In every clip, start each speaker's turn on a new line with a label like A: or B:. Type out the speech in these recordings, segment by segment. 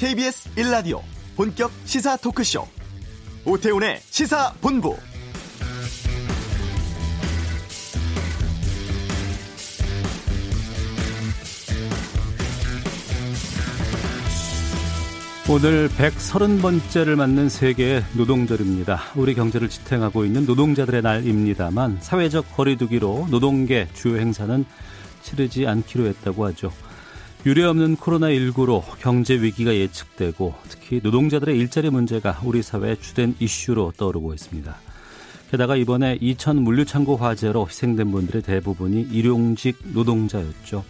A: KBS 1라디오 본격 시사 토크쇼 오태훈의 시사본부
B: 오늘 130번째를 맞는 세계의 노동절입니다. 우리 경제를 지탱하고 있는 노동자들의 날입니다만 사회적 거리두기로 노동계 주요 행사는 치르지 않기로 했다고 하죠. 유례없는 코로나19로 경제 위기가 예측되고 특히 노동자들의 일자리 문제가 우리 사회의 주된 이슈로 떠오르고 있습니다. 게다가 이번에 이천 물류창고 화재로 희생된 분들의 대부분이 일용직 노동자였죠.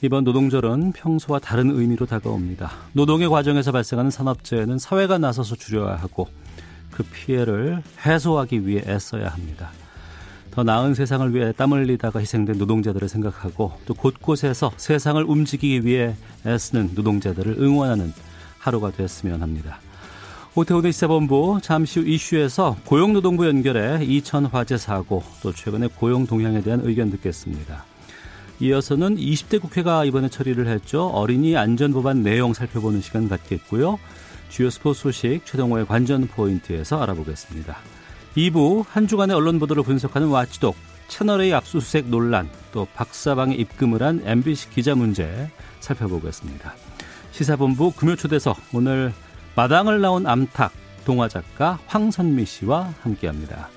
B: 이번 노동절은 평소와 다른 의미로 다가옵니다. 노동의 과정에서 발생하는 산업재해는 사회가 나서서 줄여야 하고 그 피해를 해소하기 위해 애써야 합니다. 더 나은 세상을 위해 땀 흘리다가 희생된 노동자들을 생각하고 또 곳곳에서 세상을 움직이기 위해 애쓰는 노동자들을 응원하는 하루가 되었으면 합니다. 오태훈의 시사본부 잠시 후 이슈에서 고용노동부 연결해 이천 화재 사고 또 최근의 고용 동향에 대한 의견 듣겠습니다. 이어서는 20대 국회가 이번에 처리를 했죠. 어린이 안전 법안 내용 살펴보는 시간 갖겠고요. 주요 스포츠 소식 최동호의 관전 포인트에서 알아보겠습니다. 2부 한 주간의 언론 보도를 분석하는 와치독 채널의 압수수색 논란 또 박사방에 입금을 한 MBC 기자 문제 살펴보겠습니다. 시사본부 금요초대석 오늘 마당을 나온 암탉 동화 작가 황선미 씨와 함께합니다.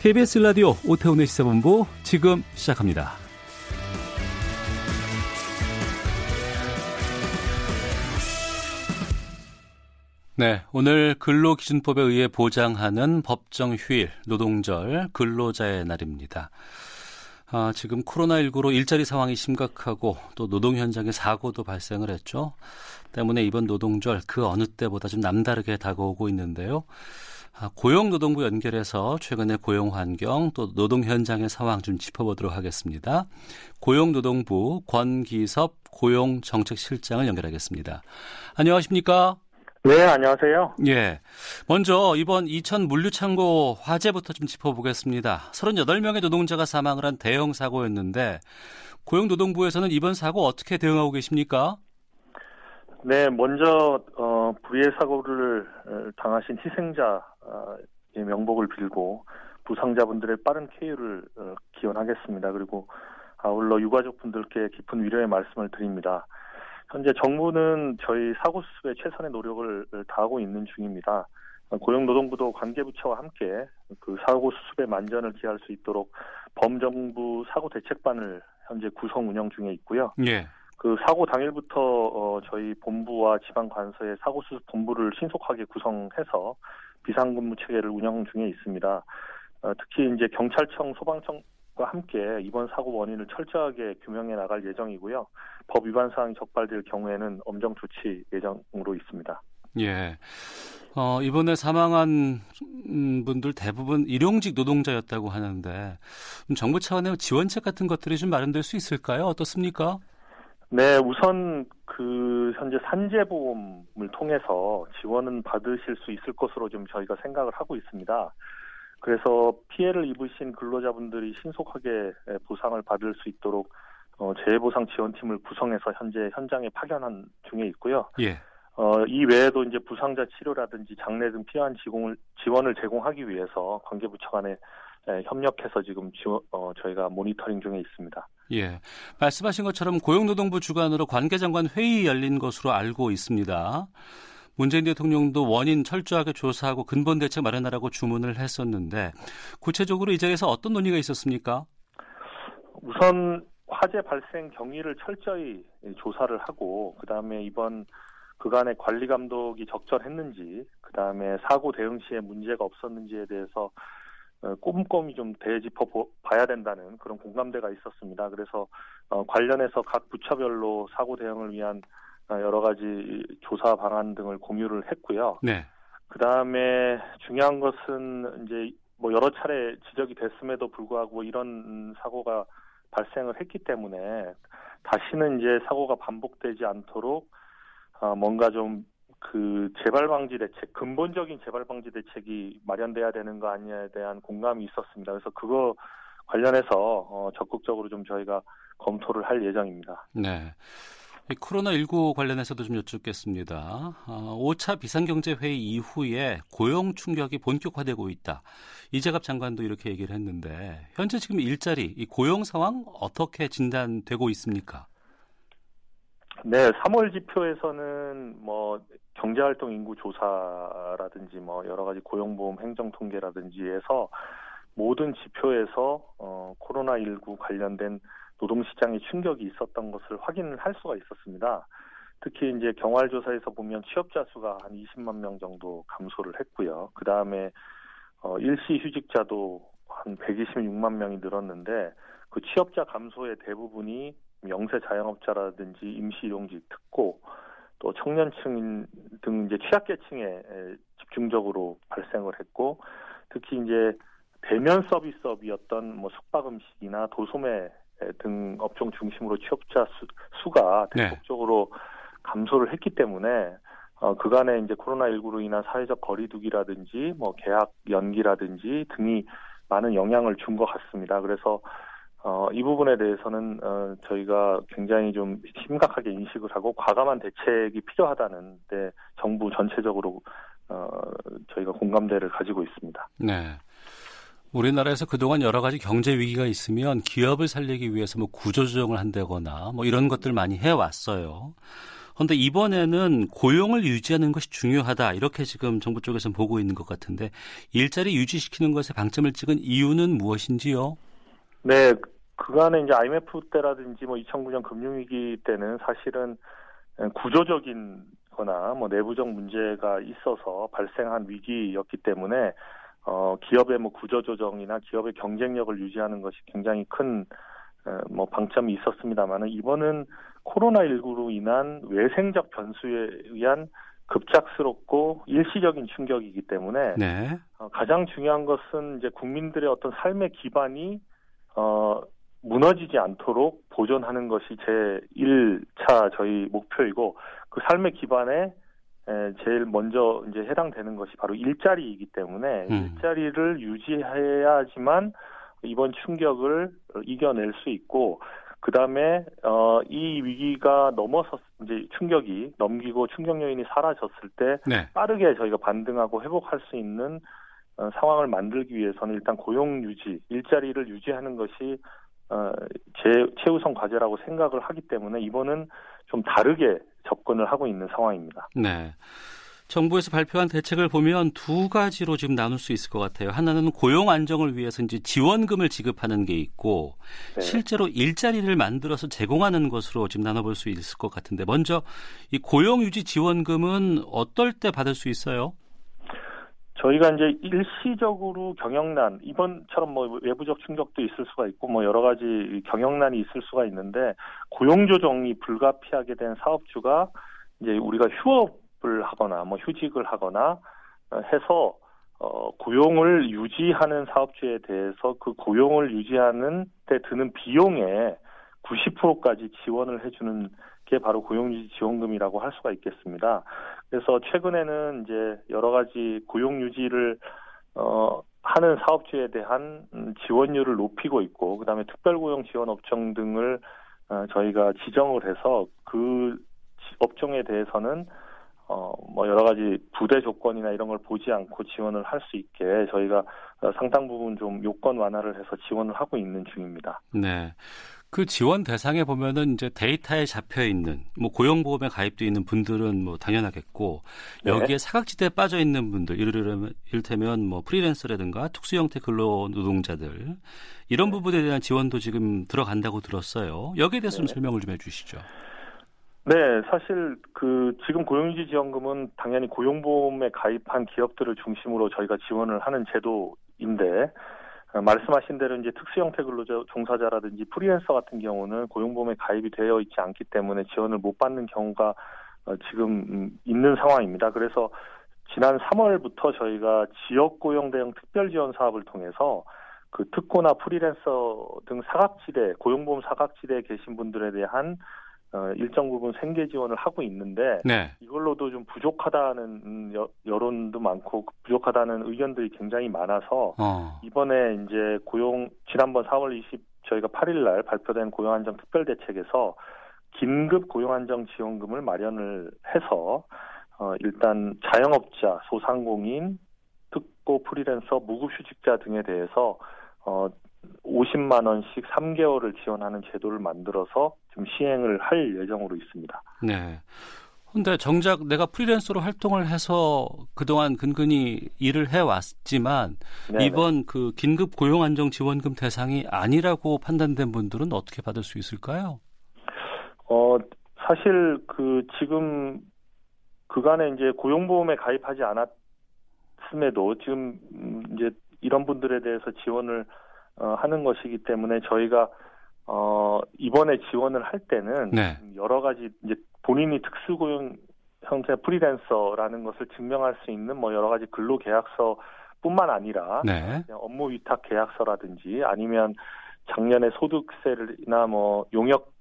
B: KBS 라디오 오태훈의 시사본부 지금 시작합니다. 네, 오늘 근로기준법에 의해 보장하는 법정 휴일, 노동절, 근로자의 날입니다. 아, 지금 코로나19로 일자리 상황이 심각하고 또 노동 현장의 사고도 발생을 했죠. 때문에 이번 노동절 그 어느 때보다 좀 남다르게 다가오고 있는데요. 아, 고용노동부 연결해서 최근의 고용 환경 또 노동 현장의 상황 좀 짚어보도록 하겠습니다. 고용노동부 권기섭 고용정책실장을 연결하겠습니다. 안녕하십니까?
C: 네, 안녕하세요.
B: 예. 먼저 이번 이천 물류창고 화재부터 좀 짚어보겠습니다. 38명의 노동자가 사망을 한 대형 사고였는데 고용노동부에서는 이번 사고 어떻게 대응하고 계십니까?
C: 네, 먼저 어, 불의의 사고를 어, 당하신 희생자의 어, 명복을 빌고 부상자분들의 빠른 쾌유를 어, 기원하겠습니다. 그리고 아울러 유가족분들께 깊은 위로의 말씀을 드립니다. 현재 정부는 저희 사고 수습에 최선의 노력을 다하고 있는 중입니다. 고용노동부도 관계부처와 함께 그 사고 수습의 만전을 기할 수 있도록 범정부 사고 대책반을 현재 구성 운영 중에 있고요. 예. 그 사고 당일부터 어, 저희 본부와 지방관서의 사고 수습 본부를 신속하게 구성해서 비상근무 체계를 운영 중에 있습니다. 어, 특히 이제 경찰청, 소방청 과 함께 이번 사고 원인을 철저하게 규명해 나갈 예정이고요. 법 위반 사항이 적발될 경우에는 엄정 조치 예정으로 있습니다.
B: 예. 어, 이번에 사망한 음, 분들 대부분 일용직 노동자였다고 하는데 음, 정부 차원의 지원책 같은 것들이 좀 마련될 수 있을까요? 어떻습니까?
C: 네, 우선 그 현재 산재보험을 통해서 지원은 받으실 수 있을 것으로 좀 저희가 생각을 하고 있습니다. 그래서 피해를 입으신 근로자분들이 신속하게 예, 보상을 받을 수 있도록 어, 재해보상 지원팀을 구성해서 현재 현장에 파견한 중에 있고요. 예. 어, 이 외에도 이제 부상자 치료라든지 장례 등 필요한 지공을, 지원을 제공하기 위해서 관계부처 간에 에, 예, 협력해서 지금 지원, 어, 저희가 모니터링 중에 있습니다.
B: 예. 말씀하신 것처럼 고용노동부 주관으로 관계장관 회의 열린 것으로 알고 있습니다. 문재인 대통령도 원인 철저하게 조사하고 근본 대책 마련하라고 주문을 했었는데 구체적으로 이 자리에서 어떤 논의가 있었습니까?
C: 우선 화재 발생 경위를 철저히 조사를 하고 그다음에 이번 그간의 관리 감독이 적절했는지 그다음에 사고 대응 시에 문제가 없었는지에 대해서 어, 꼼꼼히 좀 되짚어 봐야 된다는 그런 공감대가 있었습니다. 그래서 어, 관련해서 각 부처별로 사고 대응을 위한 아, 여러 가지 조사 방안 등을 공유를 했고요. 네. 그 다음에 중요한 것은 이제 뭐 여러 차례 지적이 됐음에도 불구하고 뭐 이런 사고가 발생을 했기 때문에 다시는 이제 사고가 반복되지 않도록 어 뭔가 좀 그 재발 방지 대책, 근본적인 재발 방지 대책이 마련돼야 되는 거 아니냐에 대한 공감이 있었습니다. 그래서 그거 관련해서 어 적극적으로 좀 저희가 검토를 할 예정입니다.
B: 네. 코로나19 관련해서도 좀 여쭙겠습니다. 5차 어, 비상경제회의 이후에 고용 충격이 본격화되고 있다. 이재갑 장관도 이렇게 얘기를 했는데 현재 지금 일자리, 이 고용 상황 어떻게 진단되고 있습니까?
C: 네, 3월 지표에서는 뭐 경제활동 인구 조사라든지 뭐 여러 가지 고용보험 행정 통계라든지에서 모든 지표에서 어, 코로나19 관련된 노동시장에 충격이 있었던 것을 확인할 수가 있었습니다. 특히 이제 경활조사에서 보면 취업자 수가 한 20만 명 정도 감소를 했고요. 그 다음에 어, 일시 휴직자도 한 126만 명이 늘었는데 그 취업자 감소의 대부분이 영세 자영업자라든지 임시용직 특고 또 청년층 등 이제 취약계층에 집중적으로 발생을 했고 특히 이제 대면 서비스업이었던 뭐 숙박 음식이나 도소매 등 업종 중심으로 취업자 수, 가 네. 대폭적으로 네. 감소를 했기 때문에 어, 그간에 이제 코로나19로 인한 사회적 거리두기라든지 뭐 계약 연기라든지 등이 많은 영향을 준 것 같습니다. 그래서 어, 이 부분에 대해서는 어, 저희가 굉장히 좀 심각하게 인식을 하고 과감한 대책이 필요하다는 데 정부 전체적으로 어, 저희가 공감대를 가지고 있습니다.
B: 네. 우리나라에서 그동안 여러 가지 경제 위기가 있으면 기업을 살리기 위해서 뭐 구조조정을 한다거나 뭐 이런 것들 많이 해왔어요. 그런데 이번에는 고용을 유지하는 것이 중요하다 이렇게 지금 정부 쪽에서 보고 있는 것 같은데 일자리 유지시키는 것에 방점을 찍은 이유는 무엇인지요?
C: 네, 그간에 이제 IMF 때라든지 뭐 2009년 금융위기 때는 사실은 구조적인 거나 뭐 내부적 문제가 있어서 발생한 위기였기 때문에 어, 기업의 뭐 구조조정이나 기업의 경쟁력을 유지하는 것이 굉장히 큰뭐 어, 방점이 있었습니다만은 이번은 코로나19로 인한 외생적 변수에 의한 급작스럽고 일시적인 충격이기 때문에 네. 어, 가장 중요한 것은 이제 국민들의 어떤 삶의 기반이 어, 무너지지 않도록 보존하는 것이 제 1차 저희 목표이고 그 삶의 기반에 제일 먼저 이제 해당되는 것이 바로 일자리이기 때문에 음. 일자리를 유지해야지만 이번 충격을 이겨낼 수 있고 그 다음에 어, 이 위기가 넘어서 이제 충격이 넘기고 충격 요인이 사라졌을 때 네. 빠르게 저희가 반등하고 회복할 수 있는 어, 상황을 만들기 위해서는 일단 고용 유지, 일자리를 유지하는 것이 어, 제 최우선 과제라고 생각을 하기 때문에 이번은 좀 다르게 접근을 하고 있는 상황입니다. 네.
B: 정부에서 발표한 대책을 보면 두 가지로 지금 나눌 수 있을 것 같아요. 하나는 고용 안정을 위해서 이제 지원금을 지급하는 게 있고 네. 실제로 일자리를 만들어서 제공하는 것으로 지금 나눠볼 수 있을 것 같은데 먼저 이 고용 유지 지원금은 어떨 때 받을 수 있어요?
C: 저희가 이제 일시적으로 경영난 이번처럼 뭐 외부적 충격도 있을 수가 있고 뭐 여러 가지 경영난이 있을 수가 있는데 고용 조정이 불가피하게 된 사업주가 이제 우리가 휴업을 하거나 뭐 휴직을 하거나 해서 어 고용을 유지하는 사업주에 대해서 그 고용을 유지하는 데 드는 비용에 90%까지 지원을 해주는 게 바로 고용유지 지원금이라고 할 수가 있겠습니다. 그래서 최근에는 이제 여러 가지 고용 유지를 어 하는 사업주에 대한 지원율을 높이고 있고 그다음에 특별고용 지원 업종 등을 어, 저희가 지정을 해서 그 업종에 대해서는 어, 뭐 여러 가지 부대 조건이나 이런 걸 보지 않고 지원을 할 수 있게 저희가 상당 부분 좀 요건 완화를 해서 지원을 하고 있는 중입니다.
B: 네. 그 지원 대상에 보면은 이제 데이터에 잡혀 있는 뭐 고용보험에 가입돼 있는 분들은 뭐 당연하겠고 네. 여기에 네. 사각지대에 빠져 있는 분들 이를테면 이를테면 뭐 프리랜서라든가 특수 형태 근로 노동자들 이런 네. 부분에 대한 지원도 지금 들어간다고 들었어요. 여기에 대해서 네. 좀 설명을 좀 해주시죠.
C: 네, 사실 그 지금 고용유지 지원금은 당연히 고용보험에 가입한 기업들을 중심으로 저희가 지원을 하는 제도인데 어, 말씀하신 대로 이제 특수형태 근로자 종사자라든지 프리랜서 같은 경우는 고용보험에 가입이 되어 있지 않기 때문에 지원을 못 받는 경우가 어, 지금 음, 있는 상황입니다. 그래서 지난 3월부터 저희가 지역 고용 대응 특별 지원 사업을 통해서 그 특고나 프리랜서 등 사각지대 고용보험 사각지대에 계신 분들에 대한 어, 일정 부분 생계 지원을 하고 있는데 네. 이걸로도 좀 부족하다는 여론도 많고 부족하다는 의견들이 굉장히 많아서 어. 이번에 이제 고용 지난번 4월 20 저희가 8일 날 발표된 고용 안정 특별 대책에서 긴급 고용 안정 지원금을 마련을 해서 어, 일단 자영업자, 소상공인, 특고 프리랜서, 무급휴직자 등에 대해서 어, 50만 원씩 3개월을 지원하는 제도를 만들어서 지금 시행을 할 예정으로 있습니다.
B: 네. 근데 정작 내가 프리랜서로 활동을 해서 그동안 근근히 일을 해왔지만 네네. 이번 네. 그 긴급 고용 안정 지원금 대상이 아니라고 판단된 분들은 어떻게 받을 수 있을까요? 어,
C: 사실 그 지금 그간에 이제 고용보험에 가입하지 않았음에도 지금 이제 이런 분들에 대해서 지원을 어, 하는 것이기 때문에 저희가 어, 이번에 지원을 할 때는 네. 여러 가지 이제 본인이 특수고용 형태 프리랜서라는 것을 증명할 수 있는 뭐 여러 가지 근로 계약서 뿐만 아니라 네. 업무 위탁 계약서라든지 아니면 작년에 소득세를이나 뭐 용역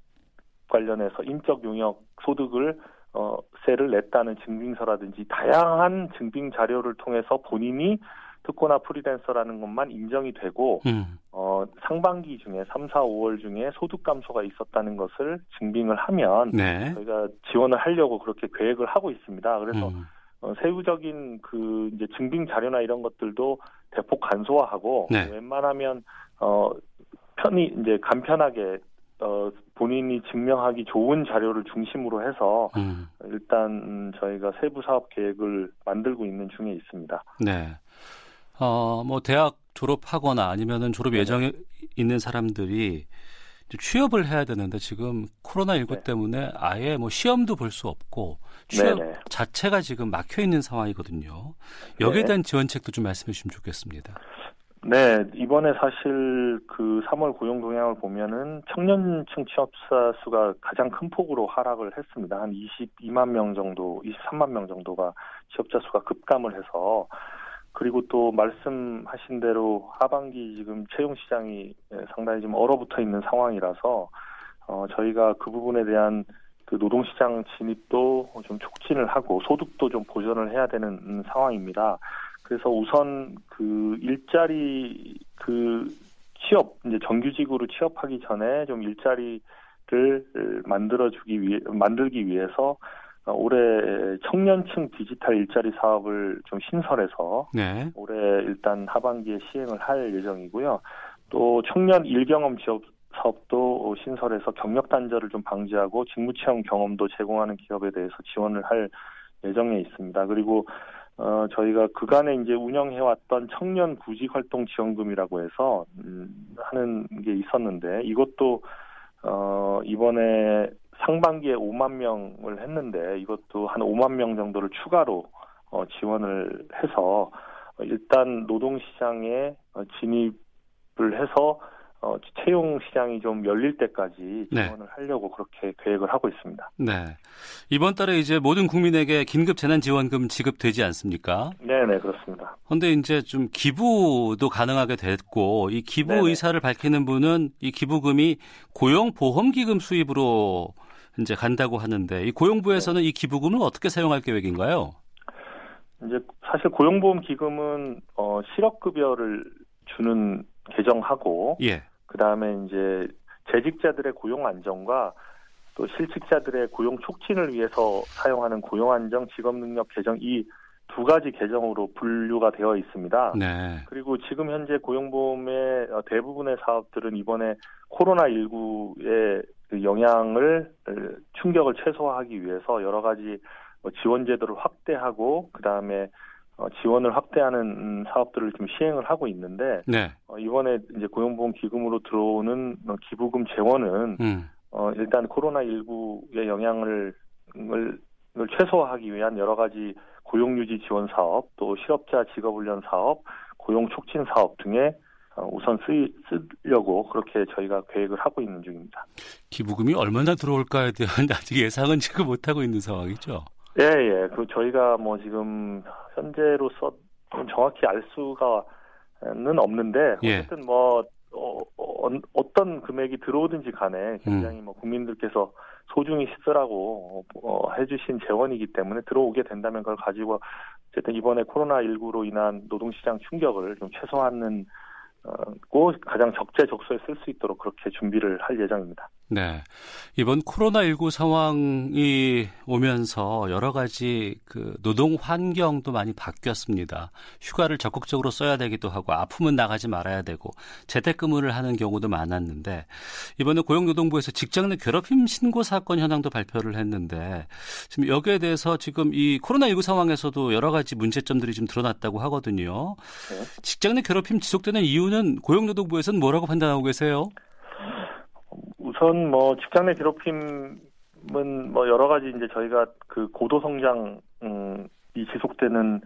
C: 관련해서 인적 용역 소득을 어, 세를 냈다는 증빙서라든지 다양한 증빙 자료를 통해서 본인이 특고나 프리랜서라는 것만 인정이 되고 음. 어, 상반기 중에 3, 4, 5월 중에 소득 감소가 있었다는 것을 증빙을 하면 네. 저희가 지원을 하려고 그렇게 계획을 하고 있습니다. 그래서 음. 어, 세부적인 그 이제 증빙 자료나 이런 것들도 대폭 간소화하고 네. 웬만하면 어 편히 이제 간편하게 어 본인이 증명하기 좋은 자료를 중심으로 해서 음. 일단 저희가 세부 사업 계획을 만들고 있는 중에 있습니다.
B: 네. 어, 뭐 대학 졸업하거나 아니면은 졸업 네. 예정에 있는 사람들이 취업을 해야 되는데 지금 코로나 19 네. 때문에 아예 뭐 시험도 볼 수 없고 취업 네 자체가 지금 막혀 있는 상황이거든요. 여기에 네. 대한 지원책도 좀 말씀해 주시면 좋겠습니다.
C: 네, 이번에 사실 그 3월 고용 동향을 보면은 청년층 취업자 수가 가장 큰 폭으로 하락을 했습니다. 한 22만 명 정도, 23만 명 정도가 취업자 수가 급감을 해서 그리고 또 말씀하신 대로 하반기 지금 채용 시장이 예, 상당히 좀 얼어붙어 있는 상황이라서 어, 저희가 그 부분에 대한 그 노동시장 진입도 좀 촉진을 하고 소득도 좀 보전을 해야 되는 상황입니다. 그래서 우선 그 일자리 그 취업 이제 정규직으로 취업하기 전에 좀 일자리를 만들어주기 위해 만들기 위해서 어, 올해 청년층 디지털 일자리 사업을 좀 신설해서 네. 올해 일단 하반기에 시행을 할 예정이고요. 또 청년 일경험 지업 사업도 신설해서 경력 단절을 좀 방지하고 직무 체험 경험도 제공하는 기업에 대해서 지원을 할 예정에 있습니다. 그리고 어, 저희가 그간에 이제 운영해왔던 청년 구직 활동 지원금이라고 해서 음, 하는 게 있었는데 이것도 어, 이번에 상반기에 5만 명을 했는데 이것도 한 5만 명 정도를 추가로 어, 지원을 해서 어, 일단 노동시장에 어, 진입을 해서 어, 채용 시장이 좀 열릴 때까지 네. 지원을 네. 하려고 그렇게 계획을 하고 있습니다.
B: 네. 이번 달에 이제 모든 국민에게 긴급 재난 지원금 지급되지 않습니까?
C: 네, 네, 그렇습니다.
B: 근데 이제 좀 기부도 가능하게 됐고 이 기부 네네. 네. 의사를 밝히는 분은 이 기부금이 고용 보험 기금 수입으로 이제 간다고 하는데 이 고용부에서는 네. 이 기부금을 어떻게 사용할 계획인가요?
C: 이제 사실 고용보험 기금은 어 실업급여를 주는 개정하고 예. 그다음에 이제 재직자들의 고용 안정과 또 실직자들의 고용 촉진을 위해서 사용하는 고용 안정 직업 능력 개정 이 두 가지 개정으로 분류가 되어 있습니다. 네. 그리고 지금 현재 고용보험의 어, 대부분의 사업들은 이번에 코로나 19의 그 영향을 충격을 최소화하기 위해서 여러 가지 뭐 지원 제도를 확대하고 그 다음에 어, 지원을 확대하는 사업들을 지금 시행을 하고 있는데 네. 어, 이번에 이제 고용보험 기금으로 들어오는 어, 기부금 재원은 음. 일단 코로나 19의 영향을 최소화하기 위한 여러 가지 고용 유지 지원 사업 또 실업자 직업 훈련 사업 고용 촉진 사업 등에 어, 우선 쓰이, 쓰려고 그렇게 저희가 계획을 하고 있는 중입니다.
B: 기부금이 얼마나 들어올까에 대한 아직 예상은 지금 못하고 있는 상황이죠?
C: 예, 예. 그 저희가 뭐 지금 현재로서 정확히 알 수가는 없는데 예. 어쨌든 예. 뭐 어, 어, 떤 금액이 들어오든지 간에 음. 굉장히 음. 뭐 국민들께서 소중히 쓰라고 어, 해주신 재원이기 때문에 들어오게 된다면 그걸 가지고 어쨌든 이번에 코로나 19로 인한 노동시장 충격을 좀 최소화하는 고 어, 가장 적재적소에 쓸 수 있도록 그렇게 준비를 할 예정입니다.
B: 네. 이번 코로나19 상황이 오면서 여러 가지 그 노동 환경도 많이 바뀌었습니다. 휴가를 적극적으로 써야 되기도 하고 아프면 나가지 말아야 되고 재택근무를 하는 경우도 많았는데 이번에 고용노동부에서 직장 내 괴롭힘 신고 사건 현황도 발표를 했는데 지금 여기에 대해서 지금 이 코로나19 상황에서도 여러 가지 문제점들이 좀 드러났다고 하거든요. 네. 직장 내 괴롭힘 지속되는 이유는 고용노동부에서는 뭐라고 판단하고 계세요?
C: 우선 뭐 직장 내 괴롭힘은 뭐 여러 가지 이제 저희가 그 고도 성장 음이 지속되는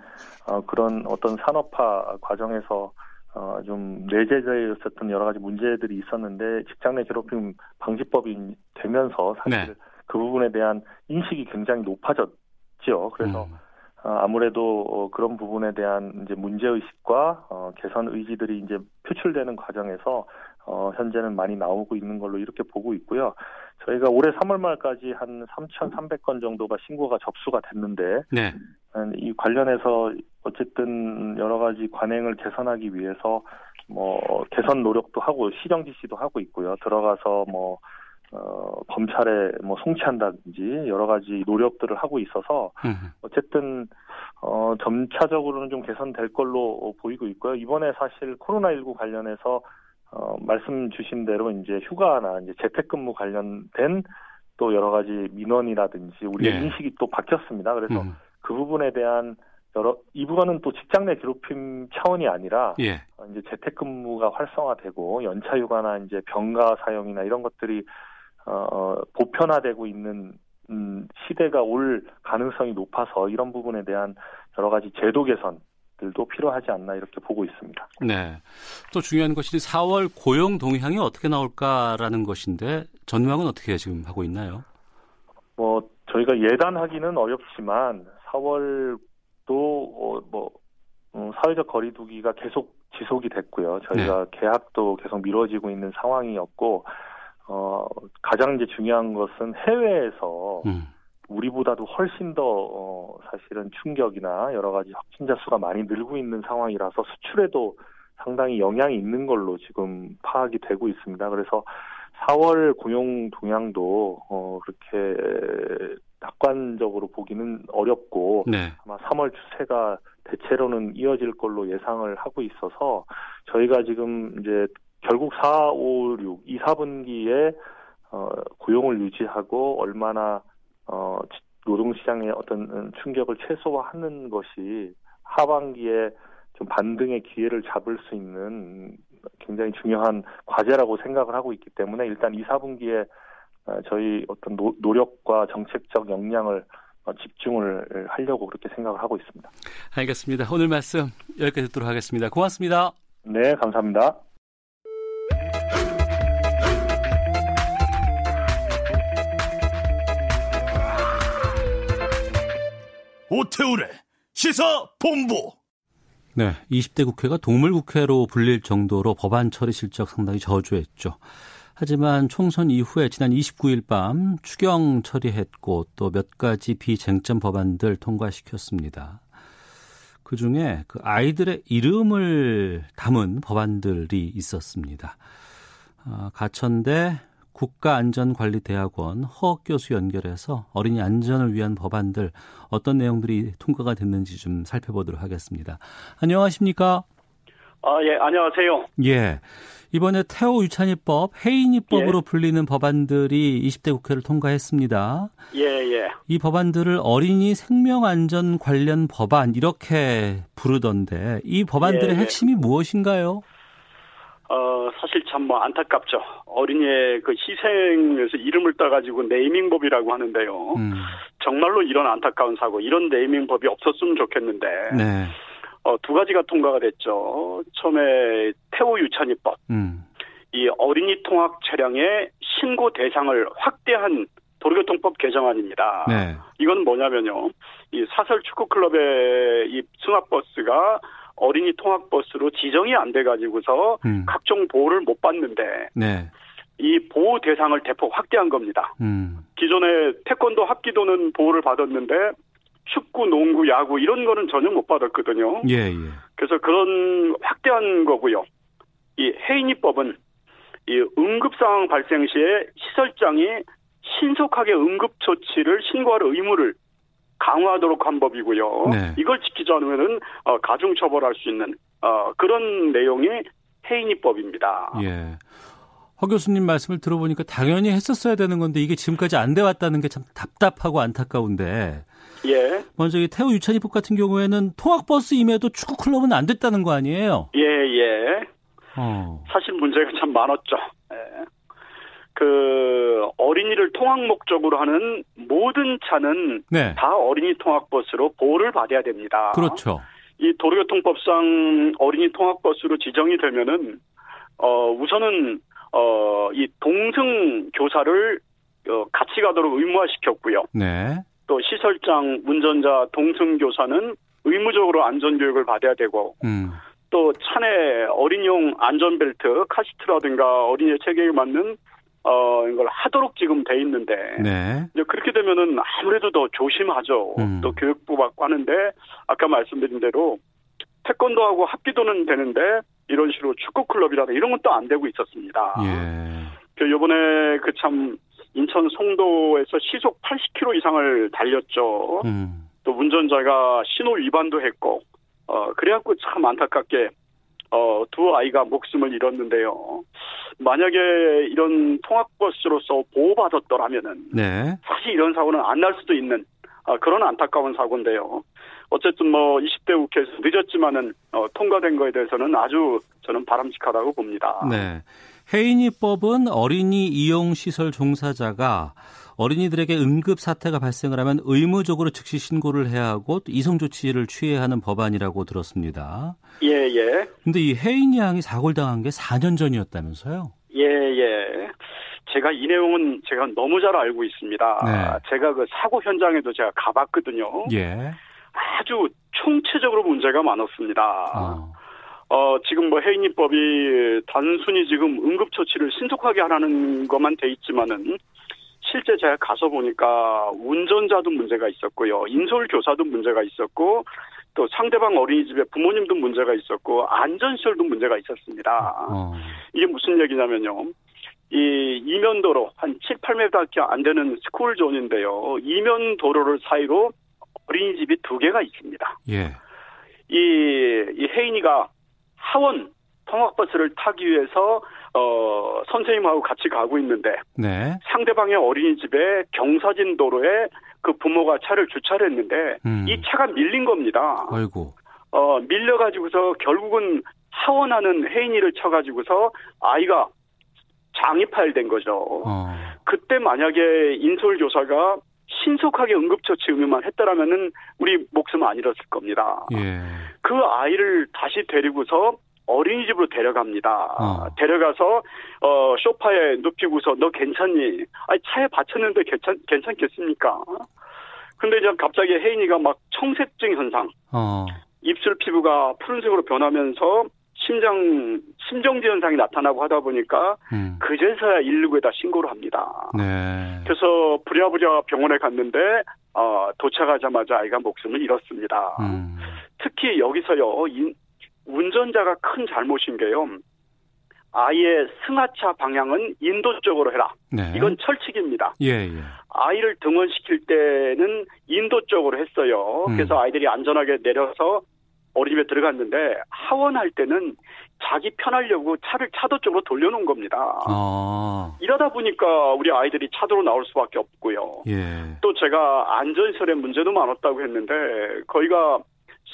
C: 어 그런 어떤 산업화 과정에서 어 좀 내재되었었던 여러 가지 문제들이 있었는데 직장 내 괴롭힘 방지법이 되면서 사실 네. 그 부분에 대한 인식이 굉장히 높아졌죠. 그래서 음. 어, 아무래도 어, 그런 부분에 대한 이제 문제 의식과 어, 개선 의지들이 이제 표출되는 과정에서 어, 현재는 많이 나오고 있는 걸로 이렇게 보고 있고요. 저희가 올해 3월 말까지 한 3,300건 정도가 신고가 접수가 됐는데 네. 음, 이 관련해서 어쨌든 여러 가지 관행을 개선하기 위해서 뭐 개선 노력도 하고 실형 지시도 하고 있고요. 들어가서 뭐 어, 검찰에 뭐 송치한다든지 여러 가지 노력들을 하고 있어서 음. 어쨌든 어, 점차적으로는 좀 개선될 걸로 보이고 있고요. 이번에 사실 코로나19 관련해서 어, 말씀 주신 대로 이제 휴가나 이제 재택근무 관련된 또 여러 가지 민원이라든지 우리의 네. 인식이 또 바뀌었습니다. 그래서 음. 그 부분에 대한 여러 이 부분은 또 직장 내 괴롭힘 차원이 아니라 예. 어, 이제 재택근무가 활성화되고 연차휴가나 이제 병가 사용이나 이런 것들이 어, 어, 보편화되고 있는 음, 시대가 올 가능성이 높아서 이런 부분에 대한 여러 가지 제도 개선 것들도 필요하지 않나 이렇게 보고 있습니다.
B: 네. 또 중요한 것이 4월 고용 동향이 어떻게 나올까라는 것인데 전망은 어떻게 지금 하고 있나요?
C: 뭐 저희가 예단하기는 어렵지만 4월도 어, 뭐 음, 사회적 거리두기가 계속 지속이 됐고요. 저희가 네. 계약도 계속 미뤄지고 있는 상황이었고 어, 가장 이제 중요한 것은 해외에서 음. 우리보다도 훨씬 더 어, 사실은 충격이나 여러 가지 확진자 수가 많이 늘고 있는 상황이라서 수출에도 상당히 영향이 있는 걸로 지금 파악이 되고 있습니다. 그래서 4월 고용 동향도 어, 그렇게 낙관적으로 보기는 어렵고 네. 아마 3월 추세가 대체로는 이어질 걸로 예상을 하고 있어서 저희가 지금 이제 결국 4, 5, 6, 2, 4분기에 어, 고용을 유지하고 얼마나 어, 노동시장의 어떤 음, 충격을 최소화하는 것이 하반기에 좀 반등의 기회를 잡을 수 있는 굉장히 중요한 과제라고 생각을 하고 있기 때문에 일단 2, 4분기에 어, 저희 어떤 노력과 정책적 역량을 어, 집중을 하려고 그렇게 생각을 하고 있습니다.
B: 알겠습니다. 오늘 말씀 여기까지 듣도록 하겠습니다. 고맙습니다.
C: 네, 감사합니다.
A: 오태우래 시사 본부.
B: 네, 20대 국회가 동물 국회로 불릴 정도로 법안 처리 실적 상당히 저조했죠. 하지만 총선 이후에 지난 29일 밤 추경 처리했고 또 몇 가지 비쟁점 법안들 통과시켰습니다. 그 중에 그 아이들의 이름을 담은 법안들이 있었습니다. 아, 가천대 국가안전관리대학원 허 교수 연결해서 어린이 안전을 위한 법안들 어떤 내용들이 통과가 됐는지 좀 살펴보도록 하겠습니다. 안녕하십니까?
D: 아, 예, 안녕하세요.
B: 예. 이번에 태호 유찬이법, 해인이법으로 예. 불리는 법안들이 20대 국회를 통과했습니다. 예, 예. 이 법안들을 어린이 생명 안전 관련 법안 이렇게 부르던데 이 법안들의 예, 예. 핵심이 무엇인가요? 어,
D: 사실 참 뭐 안타깝죠. 어린이의 그 희생에서 이름을 따가지고 네이밍법이라고 하는데요. 음. 정말로 이런 안타까운 사고, 이런 네이밍법이 없었으면 좋겠는데. 네. 어, 두 가지가 통과가 됐죠. 처음에 태호 유찬이법. 음. 이 어린이 통학 차량의 신고 대상을 확대한 도로교통법 개정안입니다. 네. 이건 뭐냐면요. 이 사설 축구클럽의 이 승합버스가 어린이 통학버스로 지정이 안 돼가지고서 음. 각종 보호를 못 받는데 네. 이 보호 대상을 대폭 확대한 겁니다. 음. 기존에 태권도 합기도는 보호를 받았는데 축구, 농구, 야구 이런 거는 전혀 못 받았거든요. 예, 예. 그래서 그런 확대한 거고요. 이 해인이법은 이 응급 상황 발생 시에 시설장이 신속하게 응급 조치를 신고할 의무를 강화하도록 한 법이고요. 네. 이걸 지키자면은 어, 가중 처벌할 수 있는 어, 그런 내용의 해인이법입니다.
B: 예. 허 교수님 말씀을 들어보니까 당연히 했었어야 되는 건데 이게 지금까지 안 돼 왔다는 게 참 답답하고 안타까운데. 예. 먼저 이 태우 유찬이법 같은 경우에는 통학버스 임에도 축구 클럽은 안 됐다는 거 아니에요?
D: 예, 예. 어. 사실 문제가 참 많았죠. 예. 그 어린이를 통학 목적으로 하는 모든 차는 네. 다 어린이 통학버스로 보호를 받아야 됩니다.
B: 그렇죠.
D: 이 도로교통법상 어린이 통학버스로 지정이 되면은 어 우선은 어이 동승 교사를 어, 같이 가도록 의무화시켰고요. 네. 또 시설장 운전자 동승 교사는 의무적으로 안전 교육을 받아야 되고 음. 또 차내 어린이용 안전벨트 카시트라든가 어린이의 체계에 맞는 어, 이걸 하도록 지금 돼 있는데. 네. 이제 그렇게 되면은 아무래도 더 조심하죠. 음. 또 교육부 받고 하는데, 아까 말씀드린 대로 태권도하고 합기도는 되는데, 이런 식으로 축구클럽이라든 이런 것도 안 되고 있었습니다. 예. 그 요번에 그 참, 인천 송도에서 시속 80km 이상을 달렸죠. 음. 또 운전자가 신호 위반도 했고, 어, 그래갖고 참 안타깝게 어, 두 아이가 목숨을 잃었는데요. 만약에 이런 통합버스로서 보호받았더라면은 네. 사실 이런 사고는 안 날 수도 있는 아, 그런 안타까운 사고인데요. 어쨌든 뭐 20대 국회에서 늦었지만은 어, 통과된 거에 대해서는 아주 저는 바람직하다고 봅니다.
B: 네. 해인이법은 어린이 이용 시설 종사자가 어린이들에게 응급 사태가 발생을 하면 의무적으로 즉시 신고를 해야 하고 이송 조치를 취해야 하는 법안이라고 들었습니다. 예, 예. 근데 이해인 양이 사골당한 게 4년 전이었다면서요?
D: 예, 예. 제가 이 내용은 제가 너무 잘 알고 있습니다. 네. 제가 그 사고 현장에도 제가 가봤거든요. 예. 아주 총체적으로 문제가 많았습니다. 아. 어, 지금 뭐 해인이법이 단순히 지금 응급처치를 신속하게 하라는 것만 돼 있지만은 실제 제가 가서 보니까 운전자도 문제가 있었고요. 인솔 교사도 문제가 있었고 또 상대방 어린이집의 부모님도 문제가 있었고 안전시설도 문제가 있었습니다. 어. 이게 무슨 얘기냐면요. 이 이면도로 한 7, 8m밖에 안 되는 스쿨존인데요. 이면도로를 사이로 어린이집이 두 개가 있습니다. 예. 이, 이 혜인이가 하원 통학버스를 타기 위해서 어, 선생님하고 같이 가고 있는데 네. 상대방의 어린이집에 경사진 도로에 그 부모가 차를 주차를 했는데 음. 이 차가 밀린 겁니다. 아이고. 어, 밀려가지고서 결국은 하원하는 혜인이를 쳐가지고서 아이가 장이팔된 거죠. 어. 그때 만약에 인솔 교사가 신속하게 응급처치 의무만 했더라면은 우리 목숨 안 잃었을 겁니다. 예. 그 아이를 다시 데리고서 어린이집으로 데려갑니다. 어. 데려가서 어 소파에 눕히고서 너 괜찮니? 아니 차에 받쳤는데 괜찮 괜찮겠습니까? 근데 이제 갑자기 혜인이가 막 청색증 현상, 어. 입술 피부가 푸른색으로 변하면서 심장 심정지 현상이 나타나고 하다 보니까 음. 그제서야 119에다 신고를 합니다. 네. 그래서 부랴부랴 병원에 갔는데 어, 도착하자마자 아이가 목숨을 잃었습니다. 음. 특히 여기서요 운전자가 큰 잘못인 게요. 아예 승하차 방향은 인도 쪽으로 해라. 네. 이건 철칙입니다. 예, 예. 아이를 등원시킬 때는 인도 쪽으로 했어요. 음. 그래서 아이들이 안전하게 내려서 어린이집에 들어갔는데 하원할 때는 자기 편하려고 차를 차도 쪽으로 돌려놓은 겁니다. 아. 이러다 보니까 우리 아이들이 차도로 나올 수밖에 없고요. 예. 또 제가 안전시설의 문제도 많았다고 했는데 거기가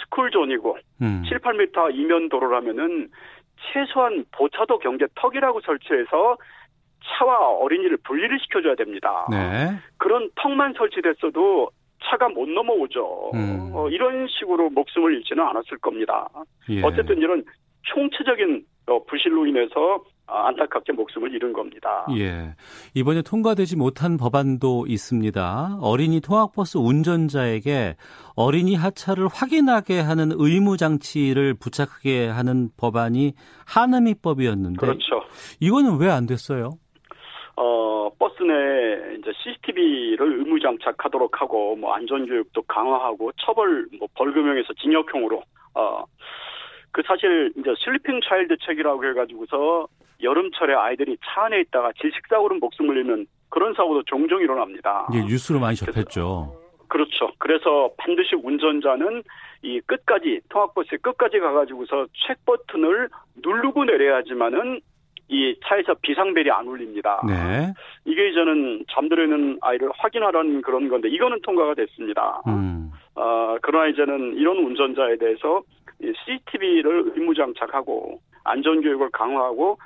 D: 스쿨존이고 음. 7, 8m 이면 도로라면은 최소한 보차도 경제 턱이라고 설치해서 차와 어린이를 분리를 시켜줘야 됩니다. 네. 그런 턱만 설치됐어도 차가 못 넘어오죠. 음. 어, 이런 식으로 목숨을 잃지는 않았을 겁니다. 예. 어쨌든 이런 총체적인 어, 부실로 인해서 어, 안타깝게 목숨을 잃은 겁니다.
B: 예. 이번에 통과되지 못한 법안도 있습니다. 어린이 통학버스 운전자에게 어린이 하차를 확인하게 하는 의무 장치를 부착하게 하는 법안이 하남이법이었는데 그렇죠. 이거는 왜 안 됐어요? 어,
D: 버스 내 이제 CCTV를 의무 장착하도록 하고 뭐 안전 교육도 강화하고 처벌 뭐 벌금형에서 징역형으로 어 그 사실 이제 슬리핑 차일드 책이라고 해가지고서 여름철에 아이들이 차 안에 있다가 질식사고로 목숨 을잃는 그런 사고도 종종 일어납니다.
B: 예, 뉴스로 많이 접했죠.
D: 그렇죠. 그래서 반드시 운전자는 이 끝까지 통학버스 끝까지 가가지고서 책 버튼을 누르고 내려야지만은 이 차에서 비상벨이 안 울립니다. 네. 이게 이제는 잠들어 있는 아이를 확인하라는 그런 건데 이거는 통과가 됐습니다. 음. 어, 그러나 이제는 이런 운전자에 대해서 CCTV를 의무장착하고 안전교육을 강화하고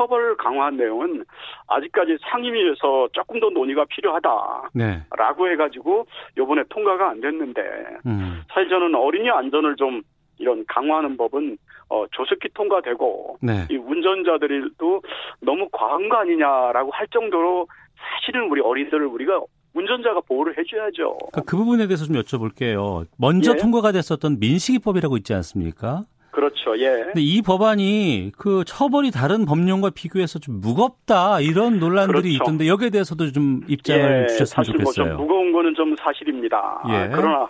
D: 처벌 강화 한 내용은 아직까지 상임위에서 조금 더 논의가 필요하다라고 네. 해가지고 요번에 통과가 안 됐는데 음. 사실 저는 어린이 안전을 좀 이런 강화하는 법은 어, 조속히 통과되고 네. 이 운전자들도 너무 과한 거 아니냐라고 할 정도로 사실은 우리 어린이들을 우리가 운전자가 보호를 해줘야죠.
B: 그러니까 그 부분에 대해서 좀 여쭤볼게요. 먼저 예? 통과가 됐었던 민식이법이라고 있지 않습니까?
D: 그렇죠. 예.
B: 근데 이 법안이 그 처벌이 다른 법령과 비교해서 좀 무겁다 이런 논란들이 그렇죠. 있던데 여기에 대해서도 좀 입장을 예, 주셨으면
D: 사실
B: 뭐 좋겠어요.
D: 뭐좀 무거운 거는 좀 사실입니다. 예. 그러나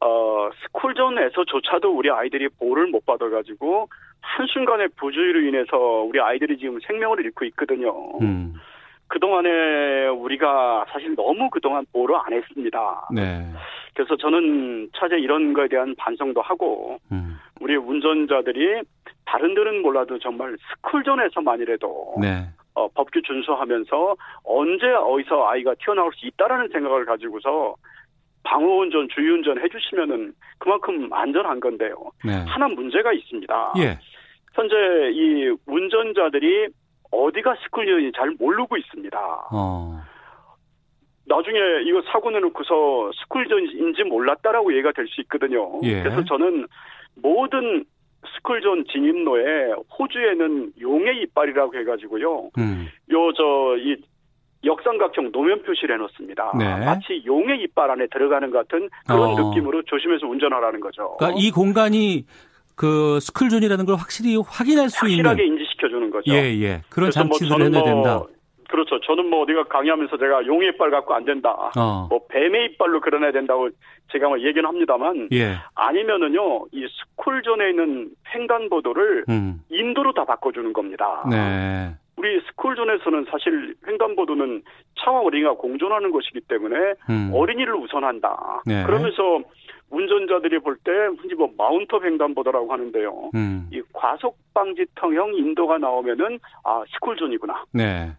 D: 어, 스쿨존에서조차도 우리 아이들이 보호를 못 받아가지고 한순간의 부주의로 인해서 우리 아이들이 지금 생명을 잃고 있거든요. 음. 그동안에 우리가 사실 너무 그동안 보호를 안 했습니다. 네. 그래서 저는 차제 이런 거에 대한 반성도 하고 음. 우리 운전자들이 다른 데는 몰라도 정말 스쿨존에서만이라도 네. 어, 법규 준수하면서 언제 어디서 아이가 튀어나올 수 있다라는 생각을 가지고서 방호운전주유운전 해주시면은 그만큼 안전한 건데요. 네. 하나 문제가 있습니다. 예. 현재 이 운전자들이 어디가 스쿨존인지잘 모르고 있습니다. 어. 나중에 이거 사고 내놓고서 스쿨존인지 몰랐다라고 얘기가될 수 있거든요. 예. 그래서 저는 모든 스쿨존 진입로에 호주에는 용의 이빨이라고 해가지고요. 음. 요저이 역삼각형 노면 표시를 해놓습니다. 네. 마치 용의 이빨 안에 들어가는 같은 그런 어. 느낌으로 조심해서 운전하라는 거죠.
B: 그러니까 이 공간이 그 스쿨존이라는 걸 확실히 확인할 수 있는
D: 확실하게 인지시켜주는 거죠. 예예 예.
B: 그런 장치들을 뭐 해야 뭐 된다.
D: 그렇죠. 저는 뭐 어디가 강의하면서 제가 용의 이빨 갖고 안 된다. 어. 뭐 뱀의 이빨로 그려내야 된다고 제가 뭐 얘기는 합니다만 예. 아니면은요 이 스쿨존에 있는 횡단보도를 음. 인도로 다 바꿔주는 겁니다. 네. 우리 스쿨존에서는 사실 횡단보도는 차와 어린이가 공존하는 것이기 때문에 음. 어린이를 우선한다. 네. 그러면서 운전자들이 볼 때 흔히 뭐 마운터 횡단보도라고 하는데요. 음. 이 과속 방지턱형 인도가 나오면은 아 스쿨존이구나. 네.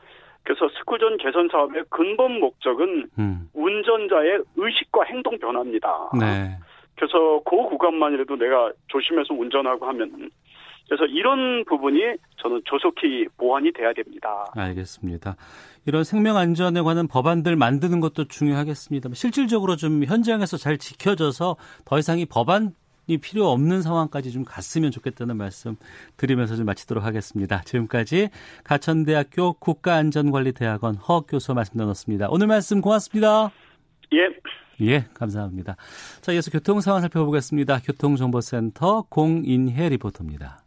D: 그래서 스쿨존 개선 사업의 근본 목적은 음. 운전자의 의식과 행동 변화입니다. 네. 그래서 그 구간만이라도 내가 조심해서 운전하고 하면 그래서 이런 부분이 저는 조속히 보완이 돼야 됩니다.
B: 알겠습니다. 이런 생명 안전에 관한 법안들 만드는 것도 중요하겠습니다. 실질적으로 좀 현장에서 잘 지켜져서 더 이상 이 법안이 필요 없는 상황까지 좀 갔으면 좋겠다는 말씀 드리면서 좀 마치도록 하겠습니다. 지금까지 가천대학교 국가안전관리대학원 허 교수 말씀 나눴습니다. 오늘 말씀 고맙습니다.
D: 예.
B: 예, 감사합니다. 자, 이어서 교통 상황 살펴보겠습니다. 교통정보센터 공인해 리포터입니다.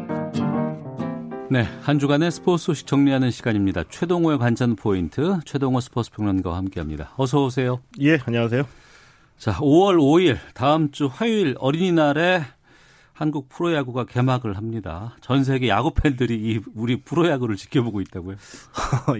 B: 네, 한 주간의 스포츠 소식 정리하는 시간입니다. 최동호의 관전 포인트, 최동호 스포츠 평론가와 함께합니다. 어서 오세요.
E: 예, 안녕하세요.
B: 자, 5월 5일 다음 주 화요일 어린이날에 한국 프로야구가 개막을 합니다. 전 세계 야구 팬들이 이 우리 프로야구를 지켜보고 있다고요?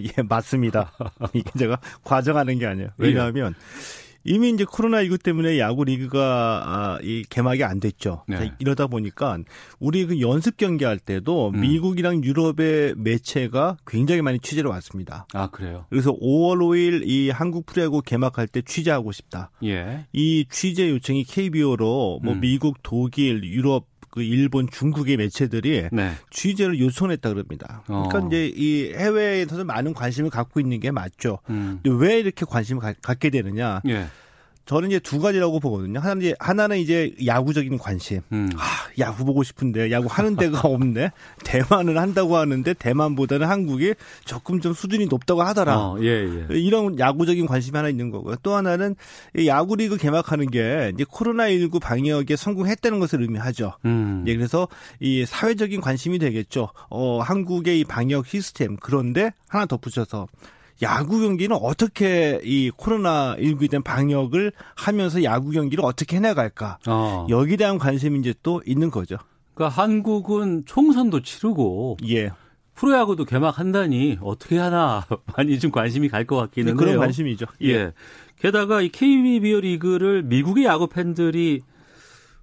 E: 예, 맞습니다. 이게 제가 과정하는 게 아니에요. 왜냐하면 예. 이미 이제 코로나19 때문에 야구 리그가 아, 이 개막이 안 됐죠. 네. 자, 이러다 보니까 우리 그 연습 경기할 때도 음. 미국이랑 유럽의 매체가 굉장히 많이 취재를 왔습니다.
B: 아, 그래요?
E: 그래서 5월 5일 이 한국 프로야구 개막할 때 취재하고 싶다. 예. 이 취재 요청이 KBO로 뭐 음. 미국, 독일, 유럽 그 일본, 중국의 매체들이 네. 취재를 요청했다 그럽니다. 그러니까 어. 이제 이해외에서도 많은 관심을 갖고 있는 게 맞죠. 음. 근데 왜 이렇게 관심을 가, 갖게 되느냐? 예. 저는 이제 두 가지라고 보거든요. 하나는 이제, 하나는 이제 야구적인 관심. 음. 아, 야구 보고 싶은데 야구 하는 데가 없네. 대만을 한다고 하는데 대만보다는 한국이 조금 좀 수준이 높다고 하더라. 어, 예, 예. 이런 야구적인 관심이 하나 있는 거고요. 또 하나는 야구리그 개막하는 게 이제 코로나19 방역에 성공했다는 것을 의미하죠. 음. 예, 그래서 이 사회적인 관심이 되겠죠. 어, 한국의 이 방역 시스템. 그런데 하나 덧붙여서 야구 경기는 어떻게 이 코로나 19에 대한 방역을 하면서 야구 경기를 어떻게 해나갈까 어. 여기 에 대한 관심이 이제 또 있는 거죠.
B: 그러니까 한국은 총선도 치르고 예. 프로야구도 개막한다니 어떻게 하나 많이 좀 관심이 갈 것 같기는 네, 해요.
E: 그런 관심이죠.
B: 예. 예. 게다가 이 KBO 리그를 미국의 야구 팬들이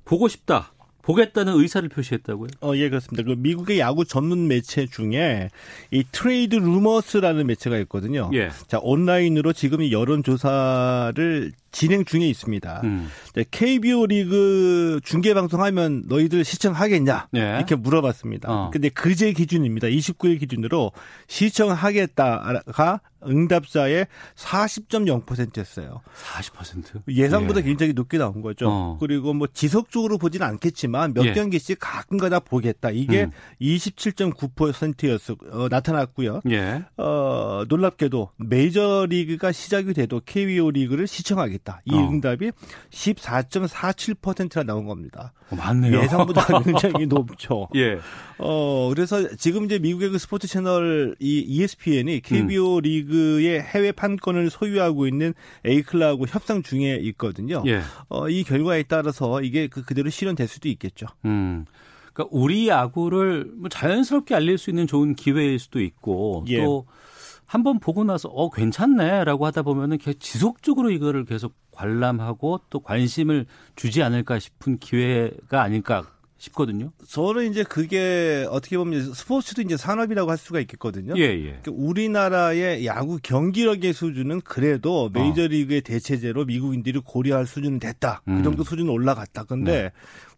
B: 보고 싶다. 보겠다는 의사를 표시했다고요?
E: 어, 예, 그렇습니다. 그 미국의 야구 전문 매체 중에 이 트레이드 루머스라는 매체가 있거든요. 예. 자, 온라인으로 지금 여론조사를 진행 중에 있습니다. 음. KBO 네, 리그 중계 방송하면 너희들 시청하겠냐 예. 이렇게 물어봤습니다. 어. 근데 그제 기준입니다. 29일 기준으로 시청하겠다가 응답자의 40.0%였어요.
B: 40%?
E: 예상보다 예. 굉장히 높게 나온 거죠. 어. 그리고 뭐 지속적으로 보지는 않겠지만 몇 예. 경기씩 가끔가다 보겠다. 이게 음. 27.9%였어 어, 나타났고요. 예. 어, 놀랍게도 메이저 리그가 시작이 돼도 KBO 리그를 시청하겠다. 하겠다. 이 어. 응답이 14.47%가 나온 겁니다.
B: 어, 많네요.
E: 예상보다 굉장히 높죠. 예. 어, 그래서 지금 이제 미국의 그 스포츠 채널 이 ESPN이 KBO 음. 리그의 해외 판권을 소유하고 있는 에이클라하고 협상 중에 있거든요. 예. 어, 이 결과에 따라서 이게 그 그대로 실현될 수도 있겠죠. 음.
B: 그러니까 우리 야구를 뭐 자연스럽게 알릴 수 있는 좋은 기회일 수도 있고 예. 또 한번 보고 나서 어 괜찮네라고 하다 보면은 계속 지속적으로 이거를 계속 관람하고 또 관심을 주지 않을까 싶은 기회가 아닐까 싶거든요.
E: 저는 이제 그게 어떻게 보면 스포츠도 이제 산업이라고 할 수가 있겠거든요. 예, 예. 그러니까 우리나라의 야구 경기력의 수준은 그래도 어. 메이저리그의 대체제로 미국인들이 고려할 수준은 됐다. 그 음. 그 정도 수준은 올라갔다. 근데 네.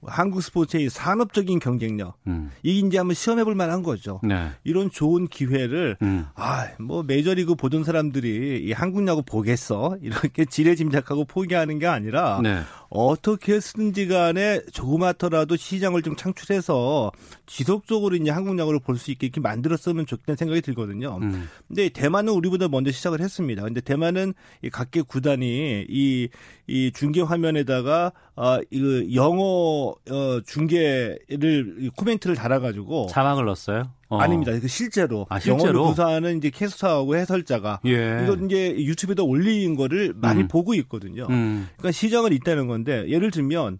E: 한국 스포츠의 산업적인 경쟁력 음. 이게 이제 한번 시험해볼 만한 거죠. 네. 이런 좋은 기회를 음. 아뭐 메이저리그 보던 사람들이 이 한국 야구 보겠어 이렇게 지레짐작하고 포기하는 게 아니라 네. 어떻게 쓰든지간에 조그맣더라도 시장을 좀 창출해서 지속적으로 이제 한국 야구를 볼 수 있게 이렇게 만들었으면 좋겠다는 생각이 들거든요. 음. 근데 대만은 우리보다 먼저 시작을 했습니다. 근데 대만은 이 각계 구단이 이, 이 중계 화면에다가 아, 이거 영어 어, 중계를 코멘트를 달아가지고
B: 자막을 넣었어요. 어.
E: 아닙니다. 그 실제로, 아, 실제로? 영어로 구사하는 이제 캐스터하고 해설자가 예. 이거 이제 유튜브에다 올린 거를 많이 음. 보고 있거든요. 음. 그러니까 시장은 있다는 건데 예를 들면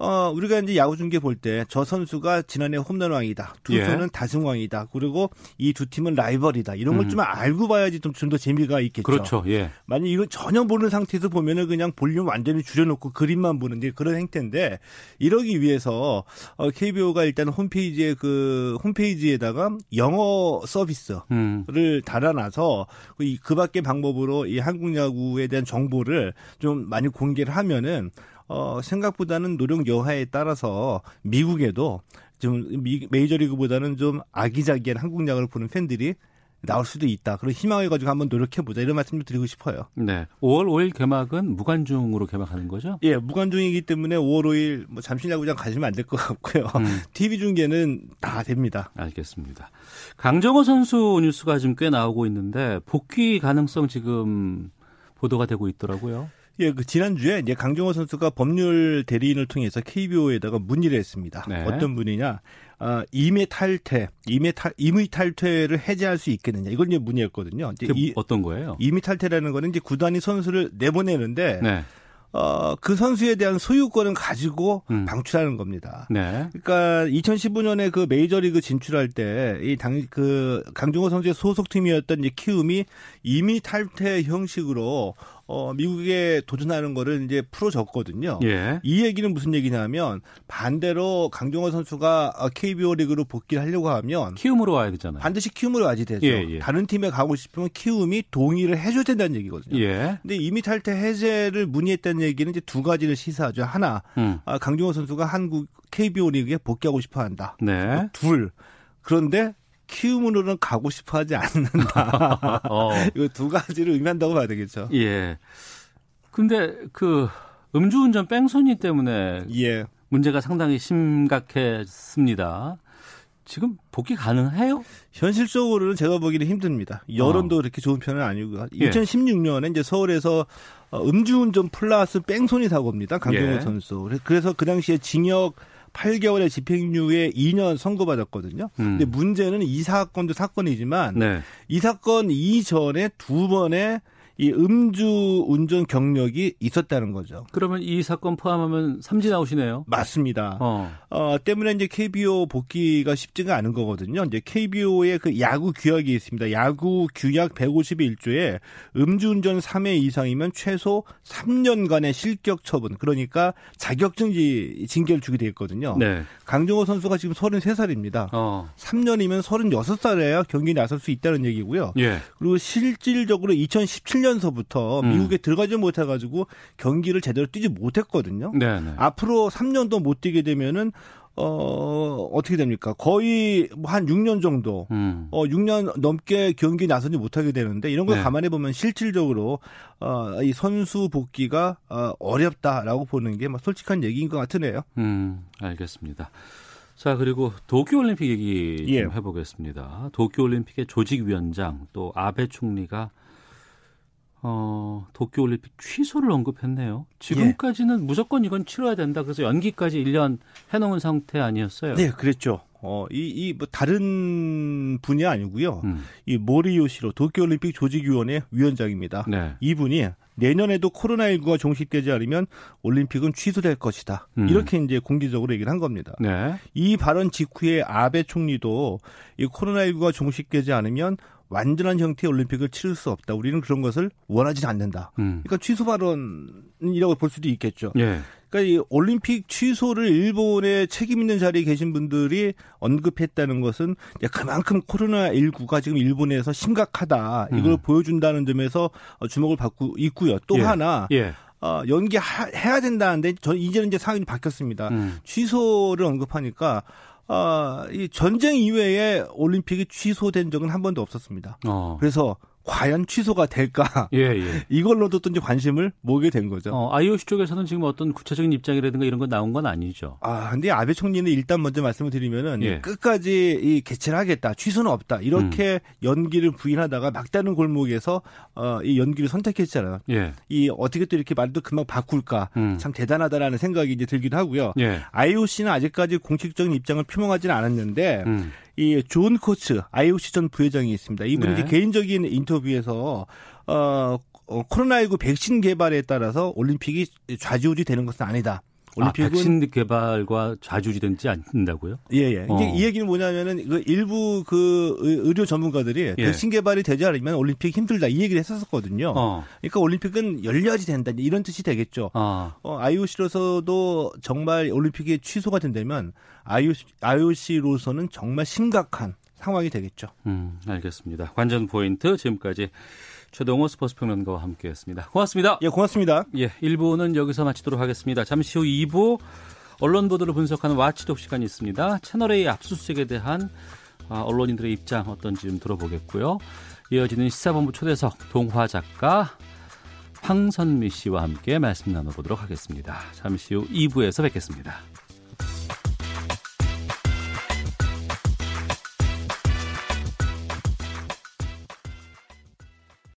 E: 어, 우리가 이제 야구 중계 볼 때 저 선수가 지난해 홈런왕이다. 두선은 예. 다승왕이다. 그리고 이 두 팀은 라이벌이다. 이런 걸좀 음. 알고 봐야지 좀 좀 더 재미가 있겠죠. 그렇죠. 예. 만약 이거 전혀 모르는 상태에서 보면은 그냥 볼륨 완전히 줄여놓고 그림만 보는데 그런 행태인데 이러기 위해서 어, KBO가 일단 홈페이지에 그 홈페이지에다가 영어 서비스를 음. 달아놔서 그, 그밖에 방법으로 이 한국 야구에 대한 정보를 좀 많이 공개를 하면은 어, 생각보다는 노력 여하에 따라서 미국에도 좀 미, 메이저리그보다는 좀 아기자기한 한국 야구를 보는 팬들이 나올 수도 있다. 그런 희망을 가지고 한번 노력해보자. 이런 말씀도 드리고 싶어요.
B: 네. 5월 5일 개막은 무관중으로 개막하는 거죠?
E: 예, 무관중이기 때문에 5월 5일 뭐 잠실야구장 가시면 안 될 것 같고요. 음. TV 중계는 다 됩니다.
B: 알겠습니다. 강정호 선수 뉴스가 지금 꽤 나오고 있는데 복귀 가능성 지금 보도가 되고 있더라고요.
E: 예, 그 지난주에 이제 강정호 선수가 법률 대리인을 통해서 KBO에다가 문의를 했습니다. 네. 어떤 분이냐? 아, 임의 탈퇴, 임의 탈, 임의 탈퇴를 해제할 수 있겠느냐. 이걸 이제 문의했거든요.
B: 이제
E: 이,
B: 어떤 거예요?
E: 임의 탈퇴라는 거는 이제 구단이 선수를 내보내는데 네. 어, 그 선수에 대한 소유권은 가지고 음. 방출하는 겁니다. 네. 그러니까 2015년에 그 메이저리그 진출할 때 이 당그 강정호 선수의 소속팀이었던 이제 키움이 임의 탈퇴 형식으로 어, 미국에 도전하는 거를 이제 풀어줬거든요. 예. 이 얘기는 무슨 얘기냐면 반대로 강정호 선수가 KBO 어, 리그로 복귀를 하려고 하면
B: 키움으로 와야 되잖아요.
E: 반드시 키움으로 와야 지 되죠. 예, 예. 다른 팀에 가고 싶으면 키움이 동의를 해줘야 된다는 얘기거든요. 예. 근데 이미 탈퇴 해제를 문의했다는 얘기는 이제 두 가지를 시사하죠. 하나, 음. 아, 강정호 선수가 한국 KBO 리그에 복귀하고 싶어 한다. 네. 둘, 그런데 키움으로는 가고 싶어 하지 않는다. 어. 이거 두 가지를 의미한다고 봐야 되겠죠.
B: 예. 근데 그 음주운전 뺑소니 때문에 예. 문제가 상당히 심각했습니다. 지금 복귀 가능해요?
E: 현실적으로는 제가 보기는 힘듭니다. 여론도 어. 아. 그렇게 좋은 편은 아니고요. 2016년에 예. 이제 서울에서 어, 음주운전 플러스 뺑소니 사고입니다. 강경호 예. 선수. 그래서 그 당시에 징역 8개월의 집행유예 2년 선고받았거든요. 음. 근데 문제는 이 사건도 사건이지만 네. 이 사건 이전에 두 번의 이 음주 운전 경력이 있었다는 거죠.
B: 그러면 이 사건 포함하면 3지 나오시네요
E: 맞습니다. 어. 어. 때문에 이제 KBO 복귀가 쉽지가 않은 거거든요. 이제 KBO의 그 야구 규약이 있습니다. 야구 규약 151조에 음주운전 3회 이상이면 최소 3년간의 실격 처분, 그러니까 자격증지 징계를 주게 돼 있거든요. 네. 강정호 선수가 지금 33살입니다. 어. 3년이면 36살에야 경기 에 나설 수 있다는 얘기고요. 예. 그리고 실질적으로 2017년 2007년서부터 음. 미국에 들어가지 못해가지고 경기를 제대로 뛰지 못했거든요. 네네. 네. 앞으로 3년도 못 뛰게 되면은 어, 어떻게 됩니까? 거의 뭐 한 6년 정도, 음. 어, 6년 넘게 경기 나서지 못하게 되는데, 이런 걸 네. 감안해 보면 실질적으로, 어, 이 선수 복귀가, 어, 어렵다라고 보는 게막 솔직한 얘기인 것 같으네요.
B: 음, 알겠습니다. 자, 그리고 도쿄올림픽 얘기 예. 좀 예. 해보겠습니다. 도쿄올림픽의 조직위원장, 또 아베 총리가 어, 도쿄올림픽 취소를 언급했네요. 지금까지는 예. 무조건 이건 치러야 된다. 그래서 연기까지 1년 해놓은 상태 아니었어요.
E: 네, 그랬죠. 어, 이, 이, 뭐, 다른 분이 아니고요. 음. 이 모리요시로 도쿄올림픽 조직위원회 위원장입니다. 네. 이분이 내년에도 코로나19가 종식되지 않으면 올림픽은 취소될 것이다. 음. 이렇게 이제 공개적으로 얘기를 한 겁니다. 네. 이 발언 직후에 아베 총리도 이 코로나19가 종식되지 않으면 완전한 형태의 올림픽을 치를 수 없다. 우리는 그런 것을 원하지 않는다. 음. 그러니까 취소 발언이라고 볼 수도 있겠죠. 예. 그러니까 이 올림픽 취소를 일본의 책임 있는 자리에 계신 분들이 언급했다는 것은 그만큼 코로나 19가 지금 일본에서 심각하다. 음. 이걸 음. 보여준다는 점에서 어, 주목을 받고 있고요. 또 예. 하나 예. 어, 연기해야 된다는데 저 이제는 이제 상황이 바뀌었습니다. 음. 취소를 언급하니까 어, 이 전쟁 이외에 올림픽이 취소된 적은 한 번도 없었습니다. 어. 그래서 과연 취소가 될까? 예, 예. 이걸로도 또 이제 관심을 모게 된 거죠. 어, IOC 쪽에서는 지금 어떤 구체적인 입장이라든가 이런 거 나온 건 아니죠. 아, 근데 아베 총리는 일단 먼저 말씀을 드리면은 예. 끝까지 이 개최를 하겠다. 취소는 없다. 이렇게 음. 연기를 부인하다가 막다른 골목에서 어, 이 연기를 선택했잖아요. 예. 이 어떻게 또 이렇게 말도 금방 바꿀까? 음. 참 대단하다라는 생각이 이제 들기도 하고요. 예. IOC는 아직까지 공식적인 입장을 표명하지는 않았는데 음. 이존 코츠 IOC 전 부회장이 있습니다. 이분이 네. 개인적인 인터뷰에서 어, 어 코로나19 백신 개발에 따라서 올림픽이 좌지우지 되는 것은 아니다. 아, 올림픽은 아, 백신 개발과 좌지우지되지 않는다고요? 예, 예. 어. 이 얘기는 뭐냐면은 그 일부 그 의료 전문가들이 예. 백신 개발이 되지 않으면 올림픽 힘들다 이 얘기를 했었거든요. 어. 그러니까 올림픽은 열려야지 된다 이런 뜻이 되겠죠. 아. 어, IOC로서도 정말 올림픽이 취소가 된다면 IOC, IOC로서는 정말 심각한 상황이 되겠죠. 음, 알겠습니다. 관전 포인트 지금까지 최동호 스포츠 평론가와 함께했습니다. 고맙습니다. 예, 고맙습니다. 예, 1부는 여기서 마치도록 하겠습니다. 잠시 후 2부 언론 보도를 분석하는 와치독 시간이 있습니다. 채널 A 압수수색에 대한 아, 언론인들의 입장 어떤지 좀 들어보겠고요. 이어지는 시사본부 초대석 동화 작가 황선미 씨와 함께 말씀 나눠보도록 하겠습니다. 잠시 후 2부에서 뵙겠습니다.